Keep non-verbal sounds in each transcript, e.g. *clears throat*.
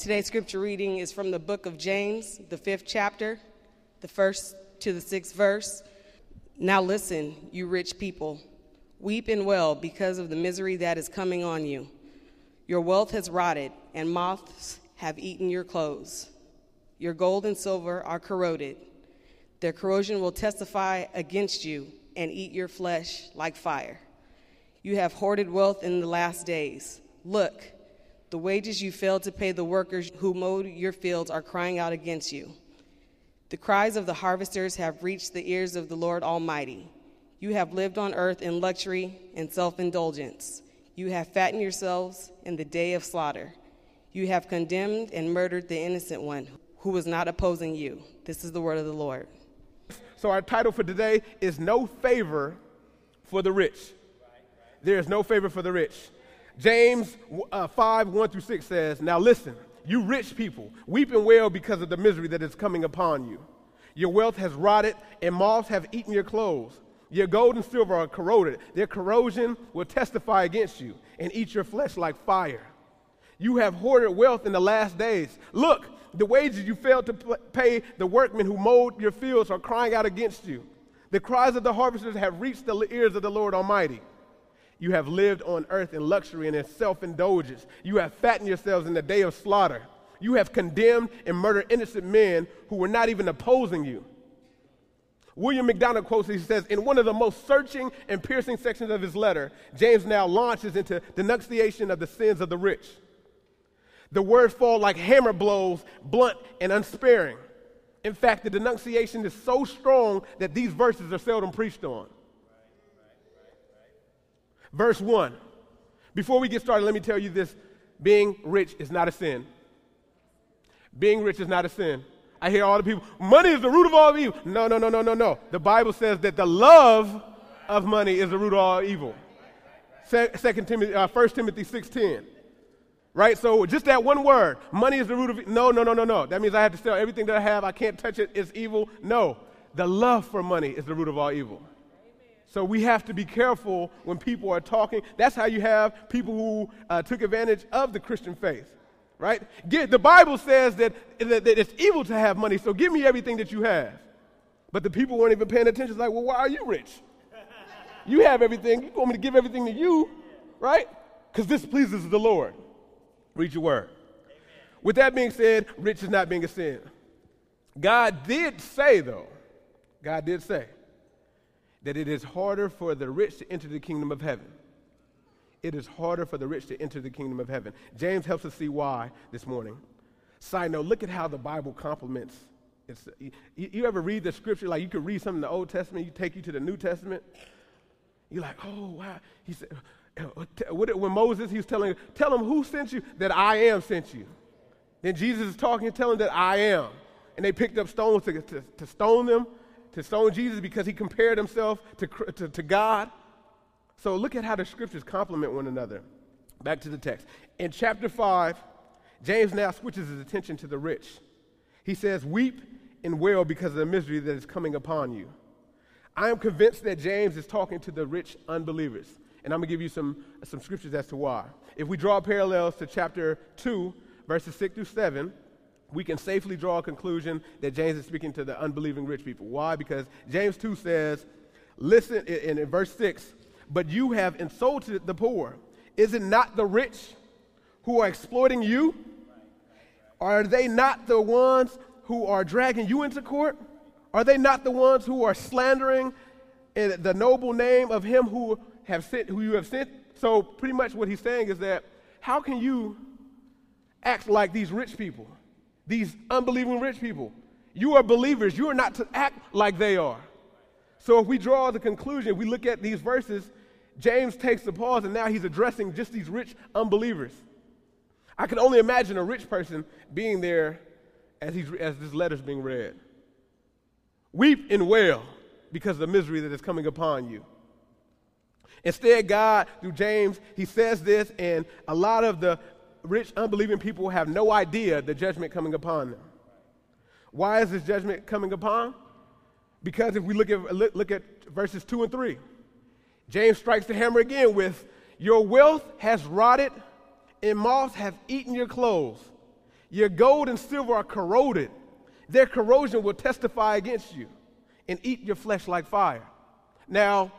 Today's scripture reading is from the book of James, the fifth chapter, the first to the sixth verse. Now listen, you rich people, weep and wail because of the misery that is coming on you. Your wealth has rotted, and moths have eaten your clothes. Your gold and silver are corroded. Their corrosion will testify against you and eat your flesh like fire. You have hoarded wealth in the last days. Look, the wages you failed to pay the workers who mowed your fields are crying out against you. The cries of the harvesters have reached the ears of the Lord Almighty. You have lived on earth in luxury and self indulgence. You have fattened yourselves in the day of slaughter. You have condemned and murdered the innocent one who was not opposing you. This is the word of the Lord. So, our title for today is No Favor for the Rich. There is no favor for the rich. James uh, 5 1 through 6 says, Now listen, you rich people, weep and wail because of the misery that is coming upon you. Your wealth has rotted, and moths have eaten your clothes. Your gold and silver are corroded. Their corrosion will testify against you and eat your flesh like fire. You have hoarded wealth in the last days. Look, the wages you failed to pay the workmen who mowed your fields are crying out against you. The cries of the harvesters have reached the ears of the Lord Almighty. You have lived on earth in luxury and in self indulgence. You have fattened yourselves in the day of slaughter. You have condemned and murdered innocent men who were not even opposing you. William MacDonald quotes, he says, in one of the most searching and piercing sections of his letter, James now launches into denunciation of the sins of the rich. The words fall like hammer blows, blunt and unsparing. In fact, the denunciation is so strong that these verses are seldom preached on. Verse 1. Before we get started, let me tell you this being rich is not a sin. Being rich is not a sin. I hear all the people, money is the root of all evil. No, no, no, no, no, no. The Bible says that the love of money is the root of all evil. Second Timothy, uh, 1 Timothy 6.10. Right? So just that one word, money is the root of no, no, no, no, no. That means I have to sell everything that I have. I can't touch it. It's evil. No. The love for money is the root of all evil. So we have to be careful when people are talking. That's how you have people who uh, took advantage of the Christian faith, right? Get, the Bible says that, that, that, it's evil to have money, so give me everything that you have. But the people weren't even paying attention. It's like, well, why are you rich? You have everything. You want me to give everything to you, right? Because this pleases the Lord. Read your word. Amen. With that being said, rich is not being a sin. God did say, though, God did say, that it is harder for the rich to enter the kingdom of heaven. It is harder for the rich to enter the kingdom of heaven. James helps us see why this morning. Side note, look at how the Bible complements. It's, you, you ever read the scripture, like you could read something in the Old Testament, you take you to the New Testament. You're like, oh, wow. He said, uh, uh, when Moses, he was telling, tell him who sent you, that I am sent you. Then Jesus is talking, and telling that I am. And they picked up stones to, to, to stone them to stone Jesus because he compared himself to, to, to God. So look at how the scriptures complement one another. Back to the text. In chapter 5, James now switches his attention to the rich. He says, Weep and wail because of the misery that is coming upon you. I am convinced that James is talking to the rich unbelievers. And I'm going to give you some, some scriptures as to why. If we draw parallels to chapter 2, verses 6 through 7, we can safely draw a conclusion that James is speaking to the unbelieving rich people. Why? Because James 2 says, listen, in, in verse 6, but you have insulted the poor. Is it not the rich who are exploiting you? Are they not the ones who are dragging you into court? Are they not the ones who are slandering eh, the noble name of him who have sent, who you have sent? So pretty much what he's saying is that how can you act like these rich people? These unbelieving rich people. You are believers. You are not to act like they are. So if we draw the conclusion, we look at these verses, James takes the pause and now he's addressing just these rich unbelievers. I can only imagine a rich person being there as, he's, as this letter's being read. Weep and wail because of the misery that is coming upon you. Instead, God, through James, he says this, and a lot of the rich, unbelieving people have no idea the judgment coming upon them. Why is this judgment coming upon? Because if we look at, look at verses 2 and 3, James strikes the hammer again with, Your wealth has rotted, and moths have eaten your clothes. Your gold and silver are corroded. Their corrosion will testify against you and eat your flesh like fire. Now,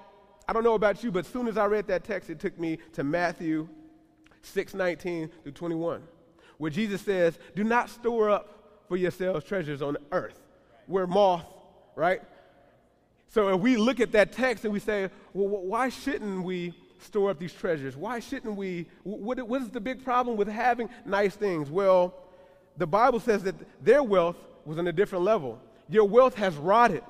I don't know about you, but as soon as I read that text, it took me to Matthew 6 19 through 21, where Jesus says, Do not store up for yourselves treasures on earth, where moth, right? So if we look at that text and we say, Well, why shouldn't we store up these treasures? Why shouldn't we? What, what is the big problem with having nice things? Well, the Bible says that their wealth was on a different level. Your wealth has rotted,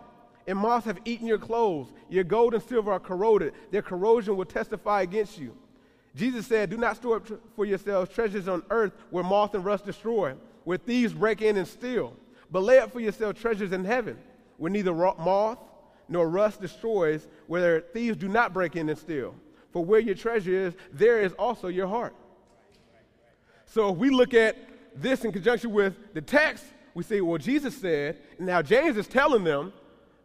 and moths have eaten your clothes. Your gold and silver are corroded. Their corrosion will testify against you. Jesus said, Do not store up tr- for yourselves treasures on earth where moth and rust destroy, where thieves break in and steal. But lay up for yourselves treasures in heaven, where neither moth nor rust destroys, where thieves do not break in and steal. For where your treasure is, there is also your heart. So if we look at this in conjunction with the text, we say, well, Jesus said, and now James is telling them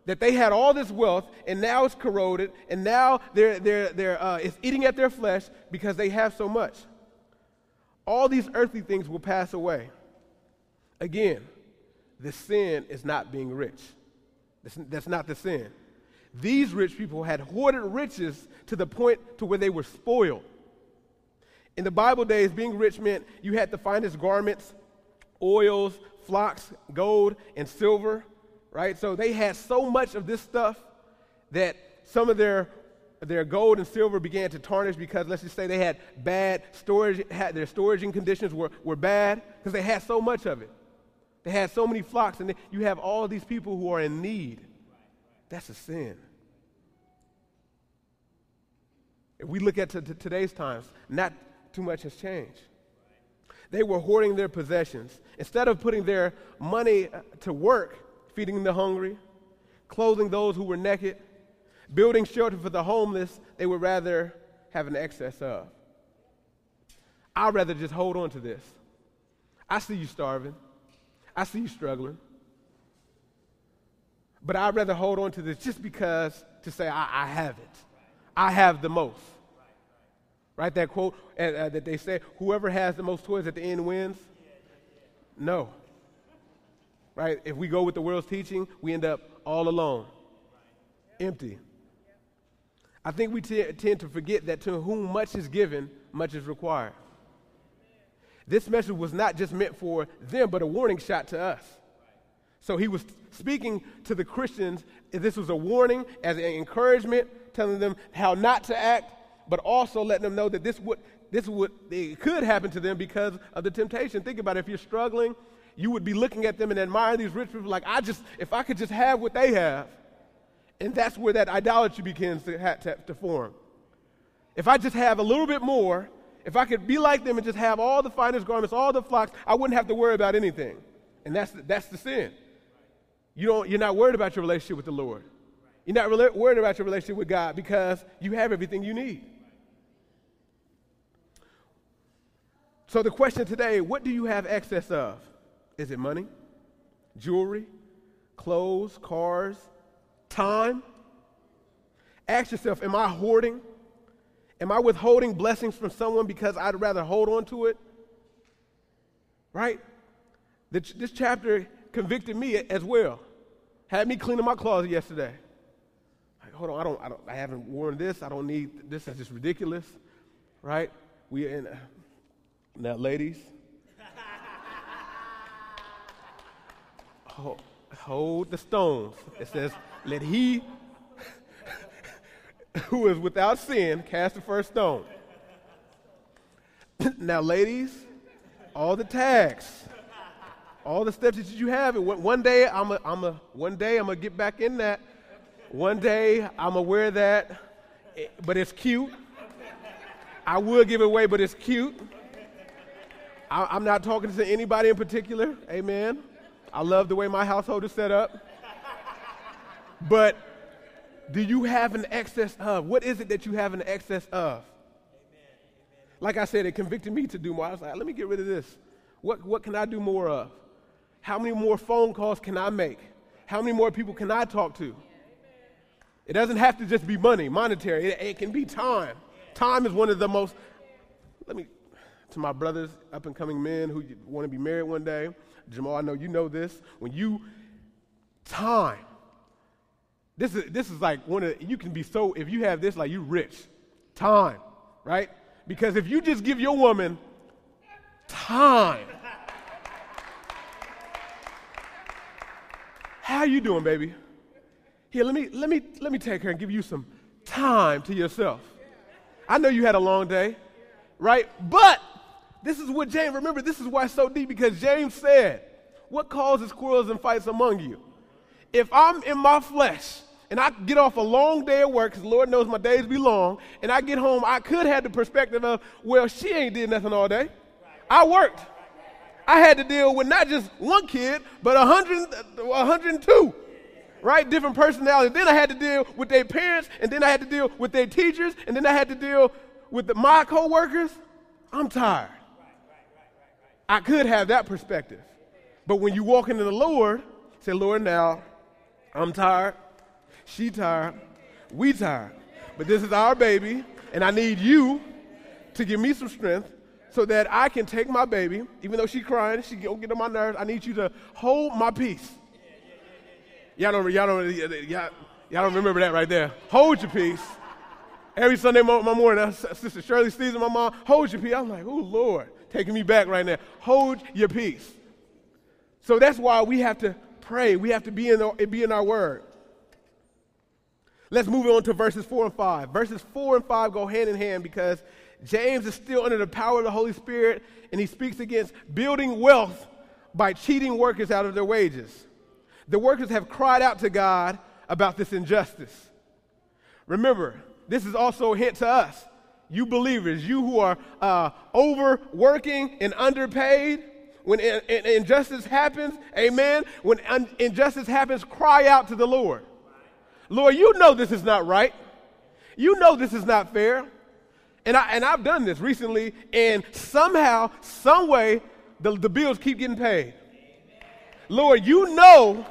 that they had all this wealth and now it's corroded and now they're, they're, they're, uh, it's eating at their flesh because they have so much. All these earthly things will pass away. Again, the sin is not being rich. That's, that's not the sin. These rich people had hoarded riches to the point to where they were spoiled. In the Bible days, being rich meant you had the finest garments, oils, flocks, gold, and silver, right? So they had so much of this stuff that some of their their gold and silver began to tarnish because let's just say they had bad storage, had, their storaging conditions were, were bad because they had so much of it. They had so many flocks, and you have all these people who are in need. That's a sin. If we look at t- t- today's times, not too much has changed. They were hoarding their possessions. Instead of putting their money uh, to work, feeding the hungry, clothing those who were naked, building shelter for the homeless, they would rather have an excess of. I'd rather just hold on to this. I see you starving. I see you struggling. But I'd rather hold on to this just because to say, I, I have it. I have the most. Right? That quote uh, uh, that they say, whoever has the most toys at the end wins? No. Right? If we go with the world's teaching, we end up all alone, empty. I think we t- tend to forget that to whom much is given, much is required. This message was not just meant for them, but a warning shot to us. So he was speaking to the Christians. This was a warning as an encouragement, telling them how not to act, but also letting them know that this would this would it could happen to them because of the temptation. Think about it. If you're struggling, you would be looking at them and admiring these rich people like, I just, if I could just have what they have. And that's where that idolatry begins to, have, to, to form. If I just have a little bit more, if I could be like them and just have all the finest garments, all the flocks, I wouldn't have to worry about anything. And that's the, that's the sin. You don't, you're not worried about your relationship with the Lord. You're not worried about your relationship with God because you have everything you need. So, the question today what do you have excess of? Is it money, jewelry, clothes, cars, time? Ask yourself Am I hoarding? Am I withholding blessings from someone because I'd rather hold on to it? Right? This chapter convicted me as well. Had me cleaning my closet yesterday. Like, hold on, I don't, I don't, I haven't worn this. I don't need this. Is just ridiculous, right? We in now, ladies. Hold, the stones. It says, "Let he who is without sin cast the first stone." *clears throat* now, ladies, all the tags all the steps that you have. And one day I'm a, I'm a, one day I'm gonna get back in that. One day I'm gonna wear that, eh, but it's cute. I will give it away, but it's cute. I, I'm not talking to anybody in particular. Amen. I love the way my household is set up. But do you have an excess of? What is it that you have an excess of? Like I said, it convicted me to do more. I was like, let me get rid of this. What, what can I do more of? How many more phone calls can I make? How many more people can I talk to? It doesn't have to just be money, monetary. It, it can be time. Time is one of the most, let me, To my brothers, up and coming men who want to be married one day, Jamal, I know you know this. When you time, this is this is like one of you can be so if you have this like you rich, time, right? Because if you just give your woman time, how you doing, baby? Here, let me let me let me take her and give you some time to yourself. I know you had a long day, right? But this is what James, remember, this is why it's so deep because James said, What causes quarrels and fights among you? If I'm in my flesh and I get off a long day of work, because Lord knows my days be long, and I get home, I could have the perspective of, Well, she ain't did nothing all day. I worked. I had to deal with not just one kid, but 100, 102 right? Different personalities. Then I had to deal with their parents, and then I had to deal with their teachers, and then I had to deal with the, my coworkers. I'm tired. I could have that perspective. But when you walk into the Lord, say, Lord, now I'm tired, she tired, we tired. But this is our baby, and I need you to give me some strength so that I can take my baby, even though she's crying, she don't get on my nerves. I need you to hold my peace. Y'all don't, y'all don't, y'all, y'all don't remember that right there. Hold your peace. Every Sunday morning, uh, Sister Shirley Steves my mom, hold your peace. I'm like, oh, Lord, taking me back right now. Hold your peace. So that's why we have to pray. We have to be in, the, be in our word. Let's move on to verses 4 and 5. Verses 4 and 5 go hand in hand because James is still under the power of the Holy Spirit and he speaks against building wealth by cheating workers out of their wages. The workers have cried out to God about this injustice. Remember, this is also a hint to us, you believers, you who are uh, overworking and underpaid. When in, in, injustice happens, amen. When un- injustice happens, cry out to the Lord. Lord, you know this is not right. You know this is not fair. And, I, and I've done this recently, and somehow, some way, the, the bills keep getting paid. Lord, you know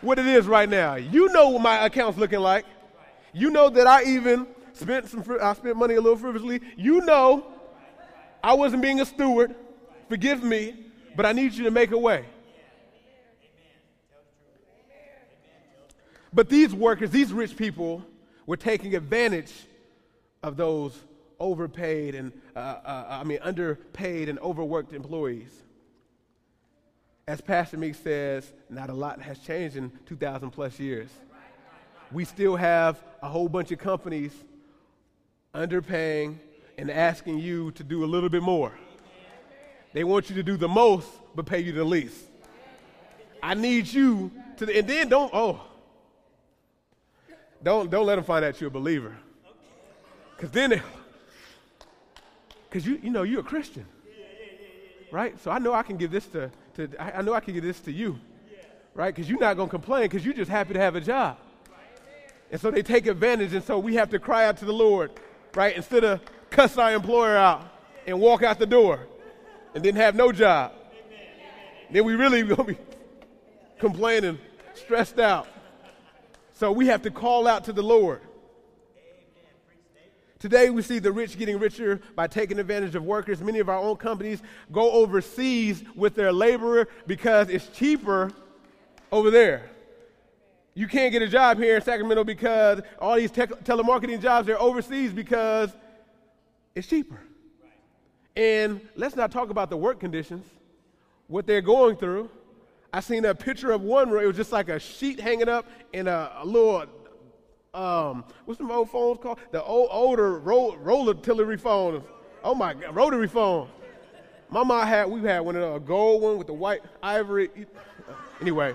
what it is right now. You know what my account's looking like. You know that I even spent some I spent money a little frivolously. You know I wasn't being a steward. Forgive me, but I need you to make a way. But these workers, these rich people, were taking advantage of those overpaid and, uh, uh, I mean, underpaid and overworked employees. As Pastor Meek says, not a lot has changed in 2,000 plus years. We still have a whole bunch of companies underpaying and asking you to do a little bit more. They want you to do the most, but pay you the least. I need you to, and then don't, oh, don't, don't let them find out you're a believer. Because then, because you, you know, you're a Christian. Right? So I know I can give this to to, I, know I can give this to you, right? Because you're not going to complain because you're just happy to have a job. And so they take advantage, and so we have to cry out to the Lord, right? Instead of cuss our employer out and walk out the door and then have no job. Then we really to be complaining, stressed out. So we have to call out to the Lord. Today, we see the rich getting richer by taking advantage of workers. Many of our own companies go overseas with their laborer because it's cheaper over there. You can't get a job here in Sacramento because all these tech, telemarketing jobs are overseas because it's cheaper. And let's not talk about the work conditions, what they're going through. I seen a picture of one where it was just like a sheet hanging up and a, a little um, what's the old phones called? The old older roll, roller tillery phones. Oh my God, rotary phone. My mom had, we had one of a gold one with the white ivory. Anyway,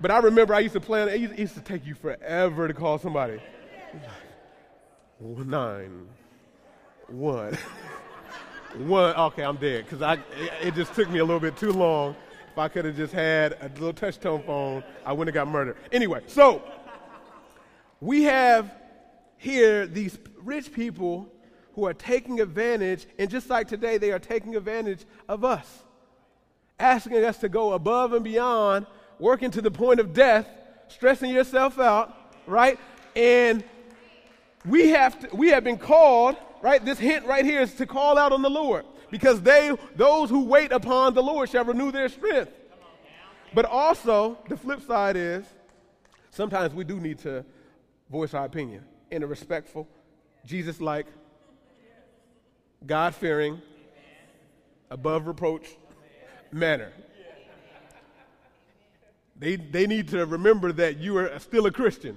but I remember I used to play on it. It used to take you forever to call somebody. Nine, one, *laughs* one. Okay, I'm dead because I. It just took me a little bit too long. If I could have just had a little touch tone phone, I wouldn't have got murdered. Anyway, so we have here these rich people who are taking advantage, and just like today, they are taking advantage of us, asking us to go above and beyond, working to the point of death, stressing yourself out, right? And we have, to, we have been called, right? This hint right here is to call out on the Lord. Because they, those who wait upon the Lord shall renew their strength. But also, the flip side is sometimes we do need to voice our opinion in a respectful, Jesus like, God fearing, above reproach manner. They, they need to remember that you are still a Christian,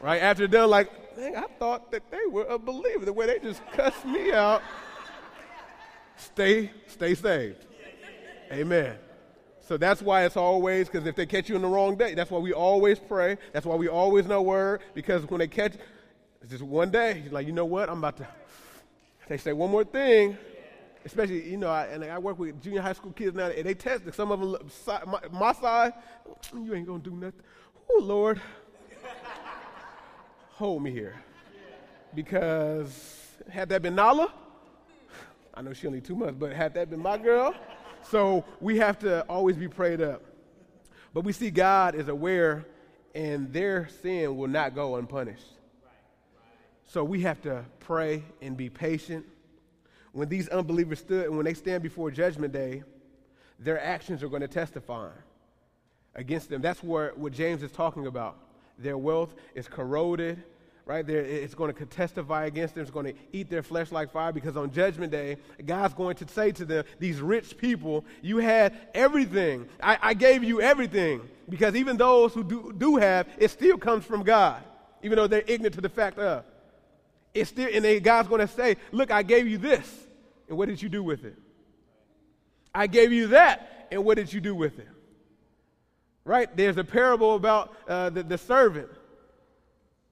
right? After they're like, I thought that they were a believer. The way they just cussed me out. Stay, stay saved. Amen. So that's why it's always, because if they catch you in the wrong day, that's why we always pray. That's why we always know word, because when they catch, it's just one day, like, you know what, I'm about to, they say one more thing, especially, you know, I, and I work with junior high school kids now, and they test. Some of them, my, my side, you ain't to do nothing. Oh, Lord, *laughs* hold me here. Because had that been Nala, I know she only two months, but had that been my girl, so we have to always be prayed up. But we see God is aware, and their sin will not go unpunished. So we have to pray and be patient. When these unbelievers stood and when they stand before Judgment Day, their actions are going to testify against them. That's what, what James is talking about. Their wealth is corroded, right? It's going to testify against them. It's going to eat their flesh like fire because on Judgment Day, God's going to say to them, These rich people, you had everything. I, I gave you everything. Because even those who do, do have, it still comes from God, even though they're ignorant to the fact of. It's still, and God's going to say, Look, I gave you this. And what did you do with it? I gave you that. And what did you do with it? Right? There's a parable about uh, the, the servant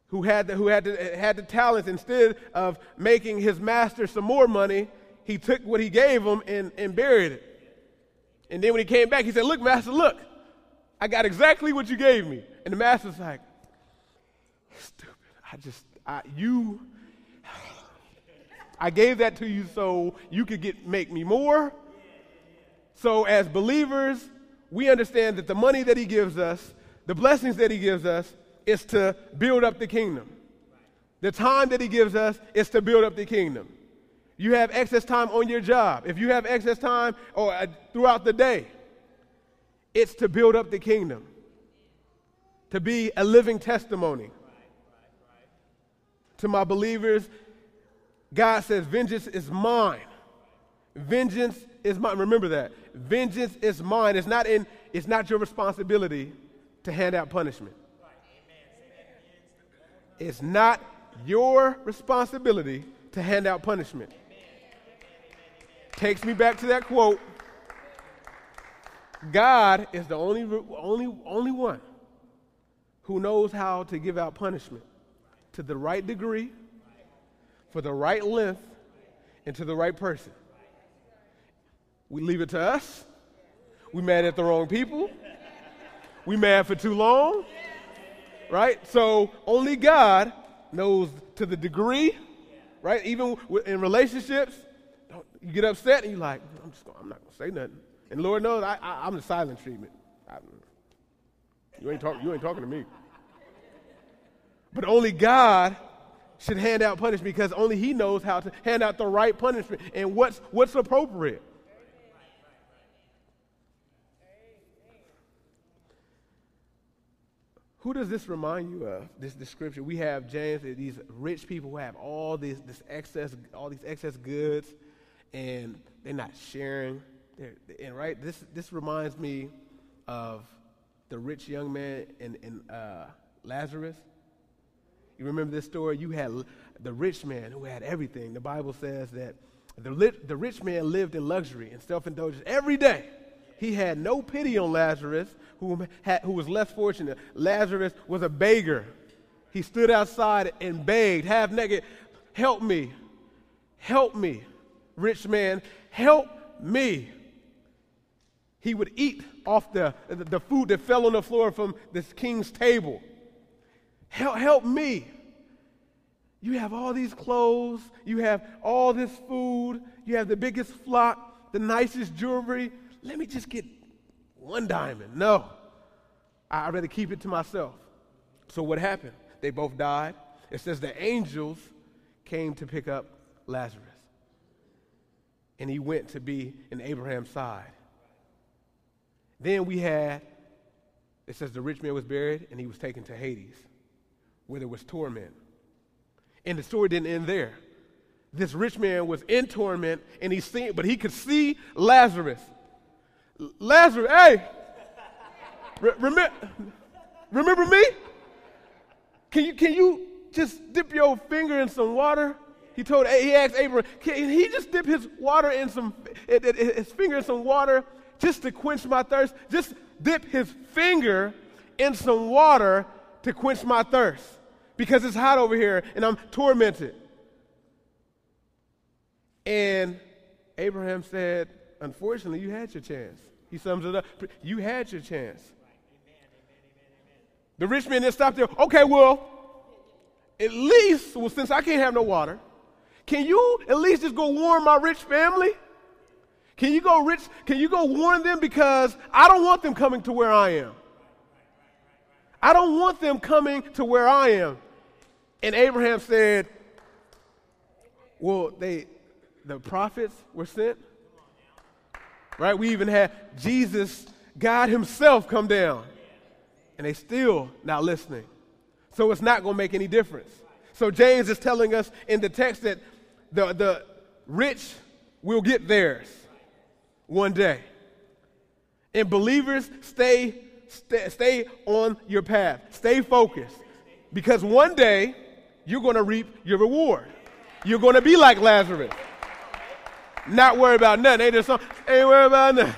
who had the, who had the, had the talents. Instead of making his master some more money, he took what he gave him and, and buried it. And then when he came back, he said, Look, master, look, I got exactly what you gave me. And the master's like, Stupid. I just, I, you, I gave that to you so you could get, make me more. So as believers, we understand that the money that he gives us, the blessings that he gives us, is to build up the kingdom. The time that he gives us is to build up the kingdom. You have excess time on your job. If you have excess time or uh, throughout the day, it's to build up the kingdom, to be a living testimony. To my believers, God says, Vengeance is mine. Vengeance is mine. Remember that. Vengeance is mine. It's not, in, it's not your responsibility to hand out punishment. It's not your responsibility to hand out punishment. Takes me back to that quote. God is the only, only, only one who knows how to give out punishment to the right degree, for the right length, and to the right person. We leave it to us. We mad at the wrong people. We mad for too long right? So only God knows to the degree, right? Even in relationships, you get upset and you're like, I'm just gonna, I'm not gonna say nothing. And Lord knows I, I, am the silent treatment. I, you ain't talk, you ain't talking to me. But only God should hand out punishment because only He knows how to hand out the right punishment and what's what's appropriate. Who does this remind you of? This description. We have James, these rich people who have all this, this excess, all these excess goods, and they're not sharing. They're, and right, this this reminds me of the rich young man in, in uh, Lazarus. You remember this story? You had the rich man who had everything. The Bible says that the, the rich man lived in luxury and self indulgence every day. He had no pity on Lazarus, who, had, who was less fortunate. Lazarus was a beggar. He stood outside and begged, half naked, Help me, help me, rich man, help me. He would eat off the, the, the food that fell on the floor from this king's table. Help, help me. You have all these clothes, you have all this food, you have the biggest flock, the nicest jewelry, let me just get one diamond. No. I'd rather keep it to myself. So what happened? They both died. It says the angels came to pick up Lazarus. and he went to be in Abraham's side. Then we had, it says the rich man was buried and he was taken to Hades, where there was torment. And the story didn't end there. This rich man was in torment and he seen, but he could see Lazarus. Lazarus, hey, remember, remember me? Can you, can you just dip your finger in some water? He told, he asked Abraham, can he just dip his water in some, eh, eh, eh, his finger in some water just to quench my thirst? Just dip his finger in some water to quench my thirst because it's hot over here and I'm tormented. And Abraham said, Unfortunately, you had your chance. He sums it up. You had your chance. The rich man then stopped there. Okay, well, at least, well, since I can't have no water, can you at least just go warn my rich family? Can you go rich? Can you go warn them because I don't want them coming to where I am. I don't want them coming to where I am. And Abraham said, Well, they the prophets were sent. Right? We even had Jesus, God Himself, come down. And they still not listening. So it's not going to make any difference. So James is telling us in the text that the, the rich will get theirs one day. And believers, stay, stay, stay on your path. Stay focused. Because one day, you're going to reap your reward. You're going to be like Lazarus. Not worry about nothing. Ain't there some, ain't worry about nothing.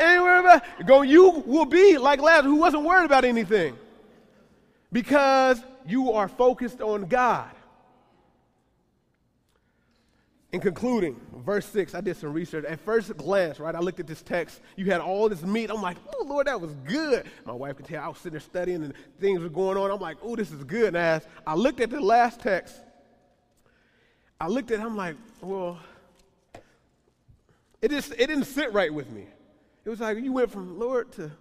Ain't worry about go. You will be like Lazarus, who wasn't worried about anything, because you are focused on God. In concluding, verse 6, I did some research. At first glance, right, I looked at this text. You had all this meat. I'm like, oh, Lord, that was good. My wife could tell I was sitting there studying and things were going on. I'm like, oh, this is good. And as I looked at the last text, I looked at it, I'm like, well, it, just, it didn't sit right with me. It was like you went from Lord to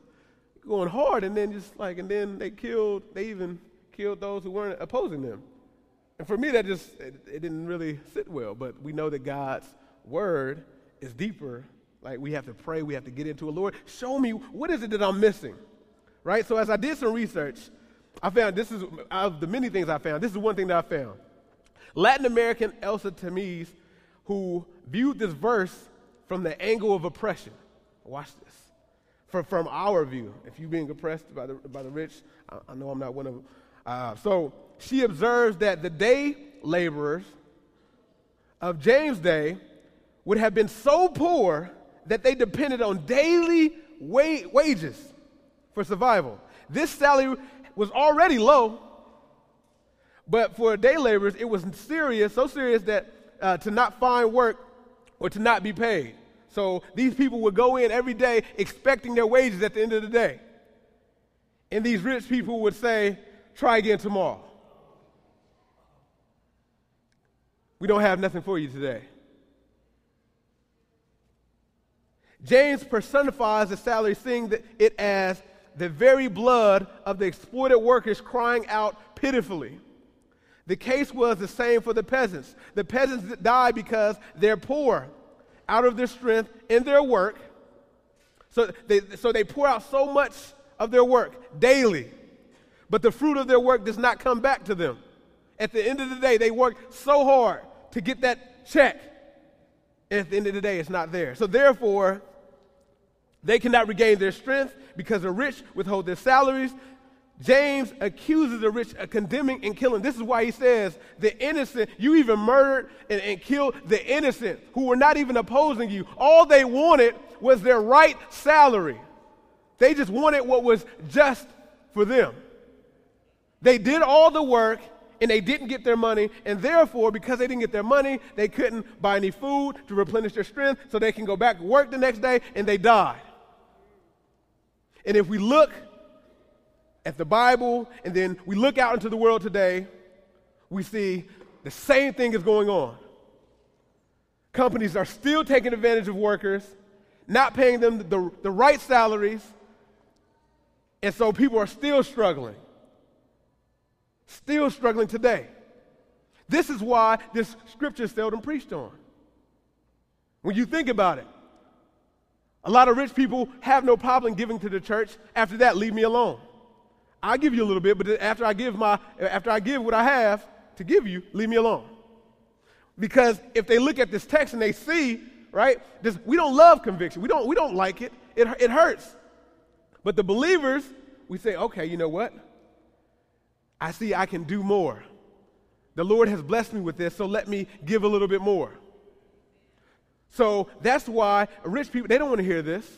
going hard, and then just like, and then they killed, they even killed those who weren't opposing them. And for me, that just, it, it didn't really sit well. But we know that God's word is deeper. Like we have to pray, we have to get into it. Lord, show me what is it that I'm missing, right? So as I did some research, I found this is of the many things I found. This is one thing that I found. Latin American Elsa Tamez, who viewed this verse from the angle of oppression. Watch this. From, from our view, if you're being oppressed by the, by the rich, I, I know I'm not one of them. Uh, so she observes that the day laborers of James' day would have been so poor that they depended on daily wa- wages for survival. This salary was already low, but for day laborers, it was serious, so serious that uh, to not find work or to not be paid. So these people would go in every day expecting their wages at the end of the day. And these rich people would say, try again tomorrow. We don't have nothing for you today. James personifies the salary, seeing it as the very blood of the exploited workers crying out pitifully. The case was the same for the peasants. The peasants died because they're poor, out of their strength, in their work. So they, so they pour out so much of their work daily, but the fruit of their work does not come back to them. At the end of the day, they work so hard to get that check. And at the end of the day, it's not there. So therefore, they cannot regain their strength because the rich withhold their salaries. James accuses the rich of condemning and killing. This is why he says, the innocent, you even murdered and, and killed the innocent who were not even opposing you. All they wanted was their right salary. They just wanted what was just for them. They did all the work and they didn't get their money, and therefore, because they didn't get their money, they couldn't buy any food to replenish their strength so they can go back to work the next day, and they died. And if we look at the Bible and then we look out into the world today, we see the same thing is going on. Companies are still taking advantage of workers, not paying them the, the right salaries, and so people are still struggling. Still struggling today. This is why this scripture is seldom preached on. When you think about it, a lot of rich people have no problem giving to the church. After that, leave me alone. I'll give you a little bit, but after I give my after I give what I have to give you, leave me alone. Because if they look at this text and they see, right, this, we don't love conviction. We don't, we don't like it. it. It hurts. But the believers, we say, okay, you know what? I see I can do more. The Lord has blessed me with this, so let me give a little bit more. So that's why rich people, they don't want to hear this.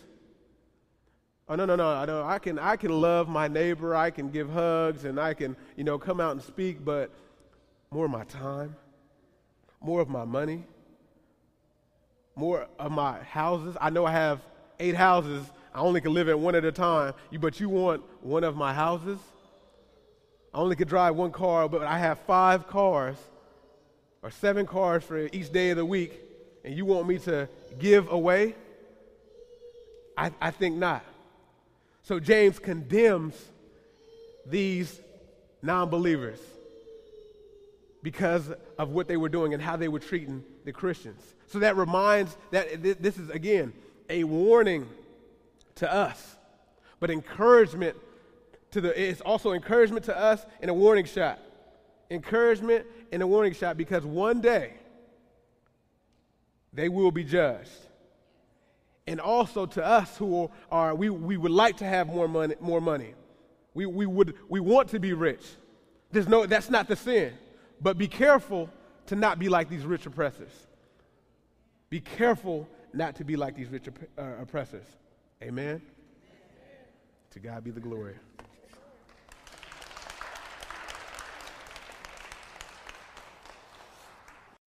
Oh no, no, no, no. I can I can love my neighbor, I can give hugs, and I can, you know, come out and speak, but more of my time, more of my money, more of my houses. I know I have eight houses. I only can live in one at a time. But you want one of my houses? I only could drive one car, but I have five cars or seven cars for each day of the week, and you want me to give away? I, I think not. So James condemns these non believers because of what they were doing and how they were treating the Christians. So that reminds that this is, again, a warning to us, but encouragement to the, it's also encouragement to us and a warning shot. Encouragement and a warning shot because one day they will be judged. And also to us who are, we, we would like to have more money, more money. We, we, would, we want to be rich. There's no, that's not the sin. But be careful to not be like these rich oppressors. Be careful not to be like these rich uh, oppressors. Amen? To God be the glory.